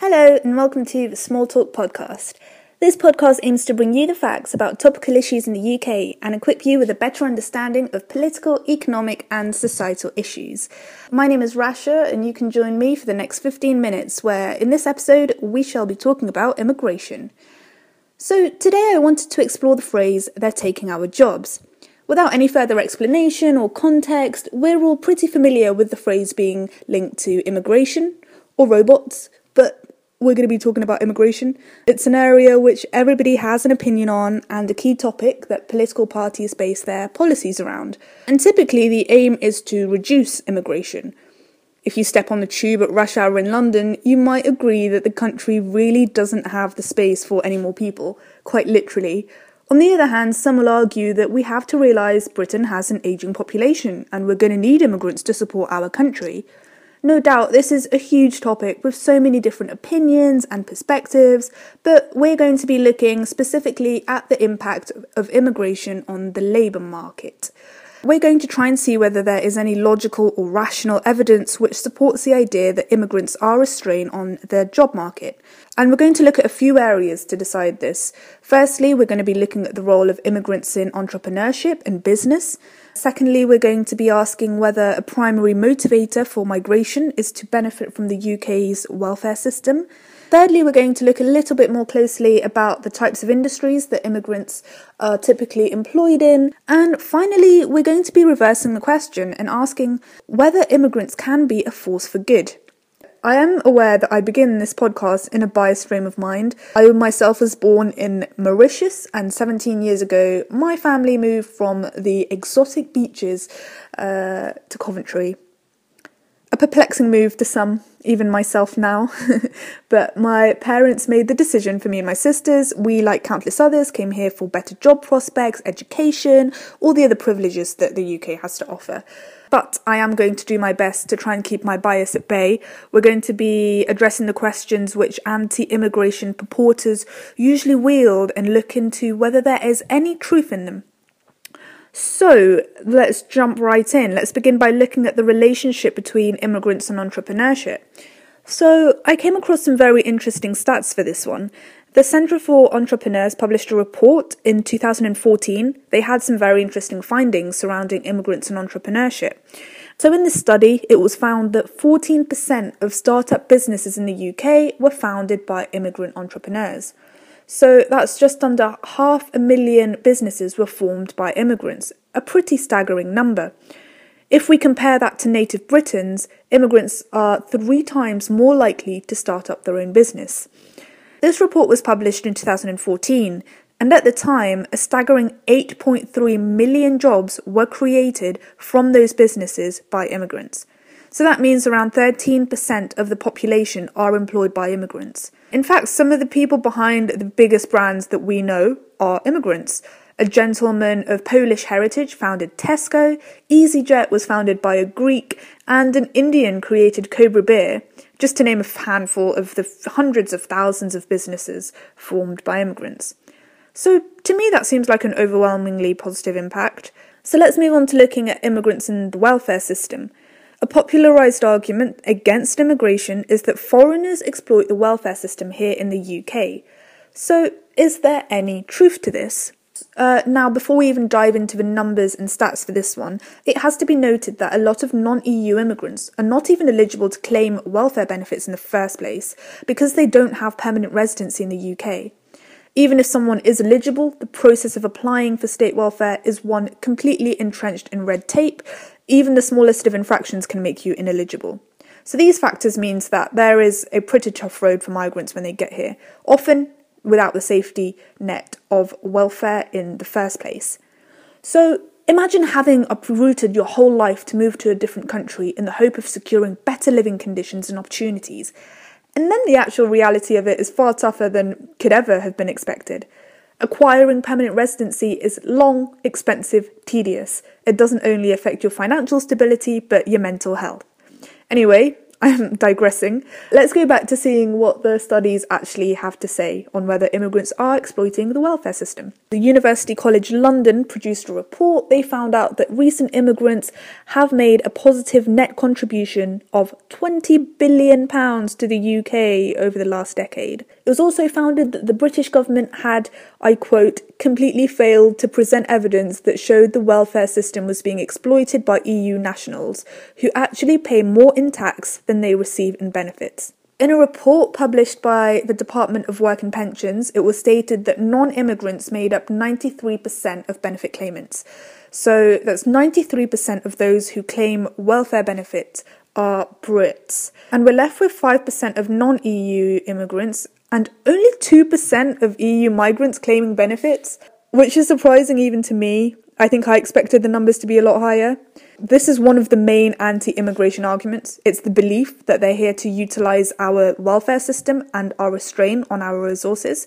Hello, and welcome to the Small Talk podcast. This podcast aims to bring you the facts about topical issues in the UK and equip you with a better understanding of political, economic, and societal issues. My name is Rasha, and you can join me for the next 15 minutes, where in this episode we shall be talking about immigration. So, today I wanted to explore the phrase, they're taking our jobs. Without any further explanation or context, we're all pretty familiar with the phrase being linked to immigration or robots, we're going to be talking about immigration. It's an area which everybody has an opinion on and a key topic that political parties base their policies around. And typically, the aim is to reduce immigration. If you step on the tube at rush hour in London, you might agree that the country really doesn't have the space for any more people, quite literally. On the other hand, some will argue that we have to realise Britain has an ageing population and we're going to need immigrants to support our country. No doubt this is a huge topic with so many different opinions and perspectives, but we're going to be looking specifically at the impact of immigration on the labour market. We're going to try and see whether there is any logical or rational evidence which supports the idea that immigrants are a strain on the job market. And we're going to look at a few areas to decide this. Firstly, we're going to be looking at the role of immigrants in entrepreneurship and business. Secondly, we're going to be asking whether a primary motivator for migration is to benefit from the UK's welfare system. Thirdly, we're going to look a little bit more closely about the types of industries that immigrants are typically employed in. And finally, we're going to be reversing the question and asking whether immigrants can be a force for good. I am aware that I begin this podcast in a biased frame of mind. I myself was born in Mauritius, and 17 years ago, my family moved from the exotic beaches uh, to Coventry a perplexing move to some, even myself now. but my parents made the decision for me and my sisters. We, like countless others, came here for better job prospects, education, all the other privileges that the UK has to offer. But I am going to do my best to try and keep my bias at bay. We're going to be addressing the questions which anti immigration purporters usually wield and look into whether there is any truth in them. So let's jump right in. Let's begin by looking at the relationship between immigrants and entrepreneurship. So I came across some very interesting stats for this one. The Centre for Entrepreneurs published a report in 2014. They had some very interesting findings surrounding immigrants and entrepreneurship. So, in this study, it was found that 14% of startup businesses in the UK were founded by immigrant entrepreneurs. So that's just under half a million businesses were formed by immigrants, a pretty staggering number. If we compare that to native Britons, immigrants are three times more likely to start up their own business. This report was published in 2014, and at the time, a staggering 8.3 million jobs were created from those businesses by immigrants. So that means around 13% of the population are employed by immigrants. In fact, some of the people behind the biggest brands that we know are immigrants. A gentleman of Polish heritage founded Tesco, EasyJet was founded by a Greek, and an Indian created Cobra Beer, just to name a handful of the hundreds of thousands of businesses formed by immigrants. So, to me, that seems like an overwhelmingly positive impact. So, let's move on to looking at immigrants and the welfare system. A popularised argument against immigration is that foreigners exploit the welfare system here in the UK. So, is there any truth to this? Uh, now, before we even dive into the numbers and stats for this one, it has to be noted that a lot of non EU immigrants are not even eligible to claim welfare benefits in the first place because they don't have permanent residency in the UK. Even if someone is eligible, the process of applying for state welfare is one completely entrenched in red tape even the smallest of infractions can make you ineligible. So these factors means that there is a pretty tough road for migrants when they get here, often without the safety net of welfare in the first place. So imagine having uprooted your whole life to move to a different country in the hope of securing better living conditions and opportunities. And then the actual reality of it is far tougher than could ever have been expected. Acquiring permanent residency is long, expensive, tedious. It doesn't only affect your financial stability, but your mental health. Anyway, I'm digressing. Let's go back to seeing what the studies actually have to say on whether immigrants are exploiting the welfare system. The University College London produced a report. They found out that recent immigrants have made a positive net contribution of 20 billion pounds to the UK over the last decade. It was also founded that the British government had, I quote, completely failed to present evidence that showed the welfare system was being exploited by EU nationals who actually pay more in tax than they receive in benefits. In a report published by the Department of Work and Pensions, it was stated that non immigrants made up 93% of benefit claimants. So that's 93% of those who claim welfare benefits are Brits. And we're left with 5% of non EU immigrants and only 2% of EU migrants claiming benefits, which is surprising even to me. I think I expected the numbers to be a lot higher. This is one of the main anti immigration arguments. It's the belief that they're here to utilize our welfare system and our restraint on our resources.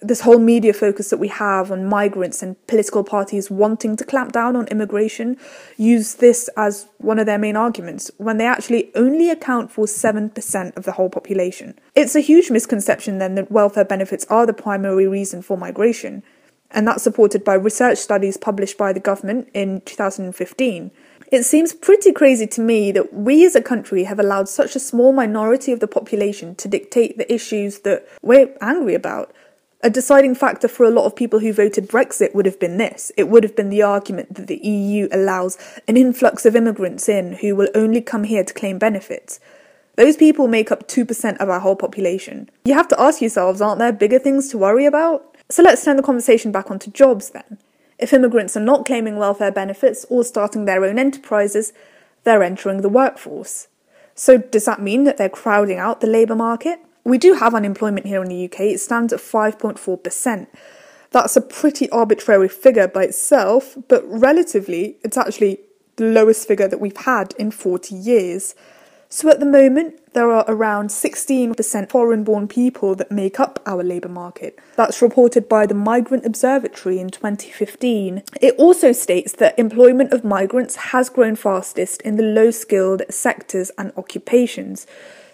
This whole media focus that we have on migrants and political parties wanting to clamp down on immigration use this as one of their main arguments when they actually only account for 7% of the whole population. It's a huge misconception then that welfare benefits are the primary reason for migration and that's supported by research studies published by the government in 2015. It seems pretty crazy to me that we as a country have allowed such a small minority of the population to dictate the issues that we're angry about. A deciding factor for a lot of people who voted Brexit would have been this. It would have been the argument that the EU allows an influx of immigrants in who will only come here to claim benefits. Those people make up 2% of our whole population. You have to ask yourselves, aren't there bigger things to worry about? So let's turn the conversation back onto jobs then. If immigrants are not claiming welfare benefits or starting their own enterprises, they're entering the workforce. So does that mean that they're crowding out the labour market? We do have unemployment here in the UK, it stands at 5.4%. That's a pretty arbitrary figure by itself, but relatively, it's actually the lowest figure that we've had in 40 years. So at the moment, there are around 16% foreign born people that make up our labour market. That's reported by the Migrant Observatory in 2015. It also states that employment of migrants has grown fastest in the low skilled sectors and occupations.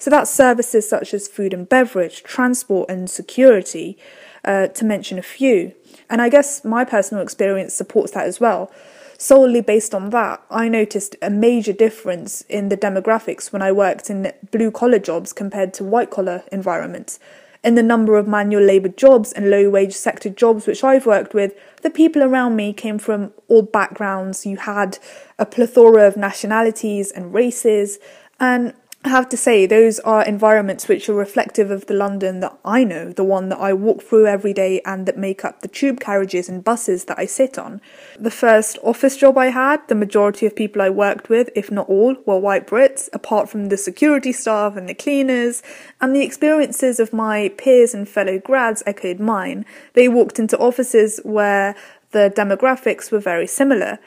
So that's services such as food and beverage, transport, and security, uh, to mention a few. And I guess my personal experience supports that as well solely based on that, I noticed a major difference in the demographics when I worked in blue collar jobs compared to white collar environments. In the number of manual labour jobs and low wage sector jobs which I've worked with, the people around me came from all backgrounds. You had a plethora of nationalities and races, and I have to say, those are environments which are reflective of the London that I know, the one that I walk through every day and that make up the tube carriages and buses that I sit on. The first office job I had, the majority of people I worked with, if not all, were white Brits, apart from the security staff and the cleaners, and the experiences of my peers and fellow grads echoed mine. They walked into offices where the demographics were very similar.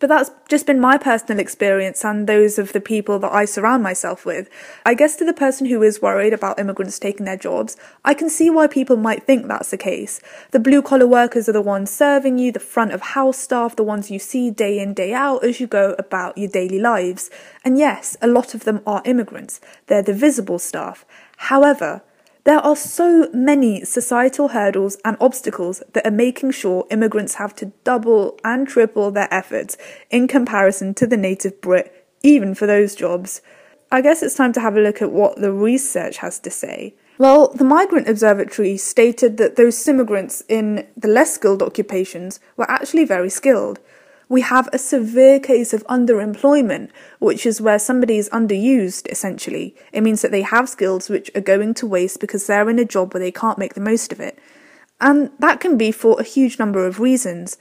But that's just been my personal experience and those of the people that I surround myself with. I guess to the person who is worried about immigrants taking their jobs, I can see why people might think that's the case. The blue collar workers are the ones serving you, the front of house staff, the ones you see day in, day out as you go about your daily lives. And yes, a lot of them are immigrants. They're the visible staff. However, there are so many societal hurdles and obstacles that are making sure immigrants have to double and triple their efforts in comparison to the native Brit, even for those jobs. I guess it's time to have a look at what the research has to say. Well, the Migrant Observatory stated that those immigrants in the less skilled occupations were actually very skilled we have a severe case of underemployment, which is where somebody is underused, essentially. It means that they have skills which are going to waste because they're in a job where they can't make the most of it. And that can be for a huge number of reasons.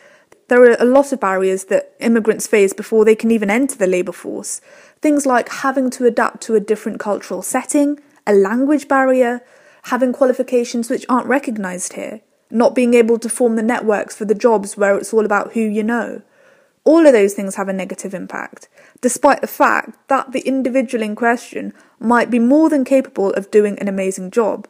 There are a lot of barriers that immigrants face before they can even enter the labour force. Things like having to adapt to a different cultural setting, a language barrier, having qualifications which aren't recognised here, not being able to form the networks for the jobs where it's all about who you know. All of those things have a negative impact, despite the fact that the individual in question might be more than capable of doing an amazing job.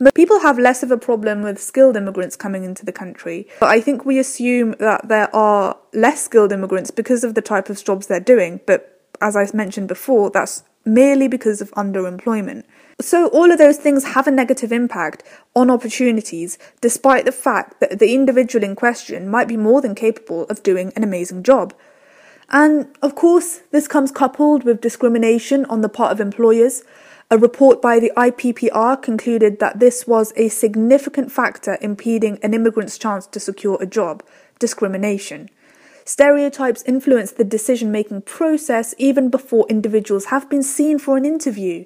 But people have less of a problem with skilled immigrants coming into the country, but I think we assume that there are less skilled immigrants because of the type of jobs they're doing. But as I mentioned before, that's merely because of underemployment. So, all of those things have a negative impact on opportunities, despite the fact that the individual in question might be more than capable of doing an amazing job. And of course, this comes coupled with discrimination on the part of employers. A report by the IPPR concluded that this was a significant factor impeding an immigrant's chance to secure a job discrimination. Stereotypes influence the decision making process even before individuals have been seen for an interview.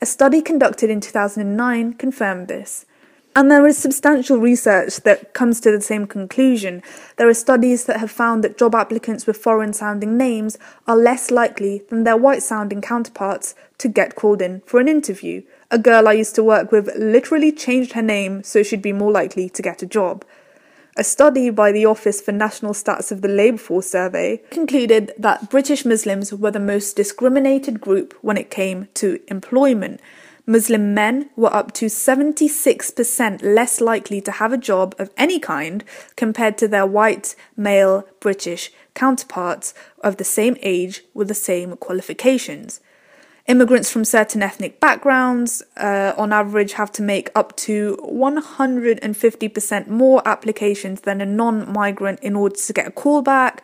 A study conducted in 2009 confirmed this. And there is substantial research that comes to the same conclusion. There are studies that have found that job applicants with foreign sounding names are less likely than their white sounding counterparts to get called in for an interview. A girl I used to work with literally changed her name so she'd be more likely to get a job. A study by the Office for National Stats of the Labour Force Survey concluded that British Muslims were the most discriminated group when it came to employment. Muslim men were up to 76% less likely to have a job of any kind compared to their white male British counterparts of the same age with the same qualifications. Immigrants from certain ethnic backgrounds, uh, on average, have to make up to 150% more applications than a non migrant in order to get a callback.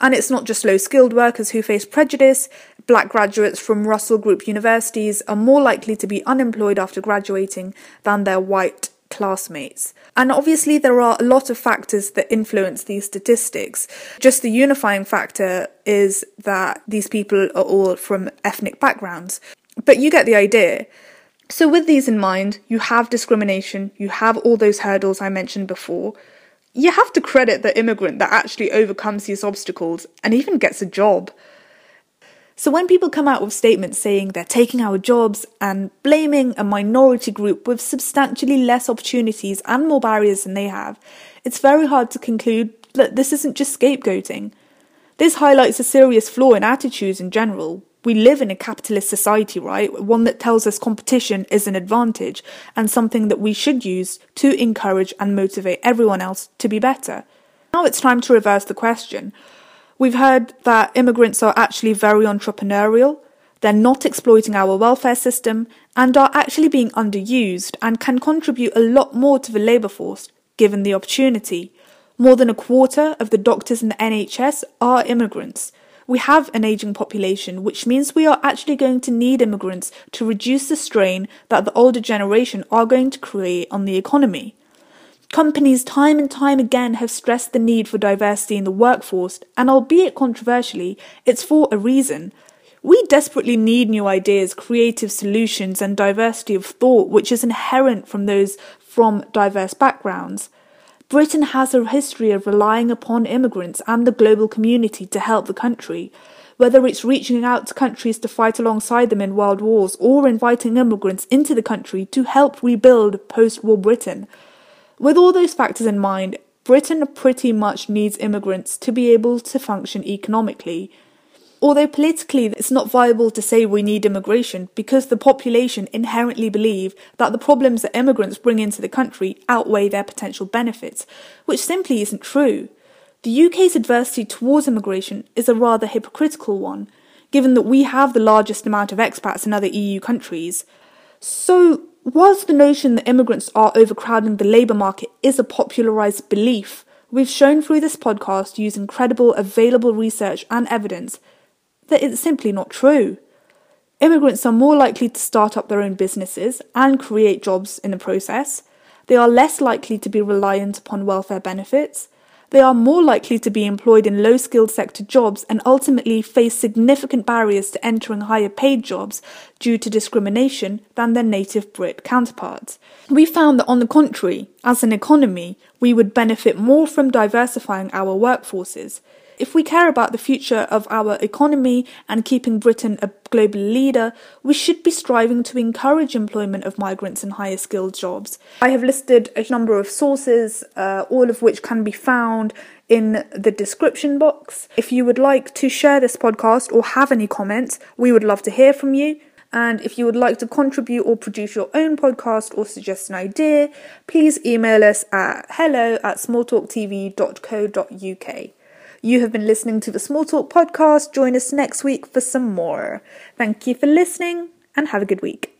And it's not just low skilled workers who face prejudice. Black graduates from Russell Group universities are more likely to be unemployed after graduating than their white classmates. And obviously, there are a lot of factors that influence these statistics. Just the unifying factor is that these people are all from ethnic backgrounds. But you get the idea. So, with these in mind, you have discrimination, you have all those hurdles I mentioned before. You have to credit the immigrant that actually overcomes these obstacles and even gets a job. So when people come out with statements saying they're taking our jobs and blaming a minority group with substantially less opportunities and more barriers than they have, it's very hard to conclude that this isn't just scapegoating. This highlights a serious flaw in attitudes in general. We live in a capitalist society, right? One that tells us competition is an advantage and something that we should use to encourage and motivate everyone else to be better. Now it's time to reverse the question. We've heard that immigrants are actually very entrepreneurial, they're not exploiting our welfare system, and are actually being underused and can contribute a lot more to the labour force given the opportunity. More than a quarter of the doctors in the NHS are immigrants. We have an ageing population, which means we are actually going to need immigrants to reduce the strain that the older generation are going to create on the economy. Companies time and time again have stressed the need for diversity in the workforce, and albeit controversially, it's for a reason. We desperately need new ideas, creative solutions, and diversity of thought, which is inherent from those from diverse backgrounds. Britain has a history of relying upon immigrants and the global community to help the country, whether it's reaching out to countries to fight alongside them in world wars or inviting immigrants into the country to help rebuild post war Britain. With all those factors in mind, Britain pretty much needs immigrants to be able to function economically. Although politically it's not viable to say we need immigration because the population inherently believe that the problems that immigrants bring into the country outweigh their potential benefits, which simply isn't true. The UK's adversity towards immigration is a rather hypocritical one, given that we have the largest amount of expats in other EU countries. So, Whilst the notion that immigrants are overcrowding the labour market is a popularised belief, we've shown through this podcast using credible available research and evidence that it's simply not true. Immigrants are more likely to start up their own businesses and create jobs in the process. They are less likely to be reliant upon welfare benefits they are more likely to be employed in low skilled sector jobs and ultimately face significant barriers to entering higher paid jobs due to discrimination than their native Brit counterparts. We found that, on the contrary, as an economy, we would benefit more from diversifying our workforces. If we care about the future of our economy and keeping Britain a global leader, we should be striving to encourage employment of migrants in higher skilled jobs. I have listed a number of sources, uh, all of which can be found in the description box. If you would like to share this podcast or have any comments, we would love to hear from you. And if you would like to contribute or produce your own podcast or suggest an idea, please email us at hello at smalltalktv.co.uk. You have been listening to the Small Talk podcast. Join us next week for some more. Thank you for listening and have a good week.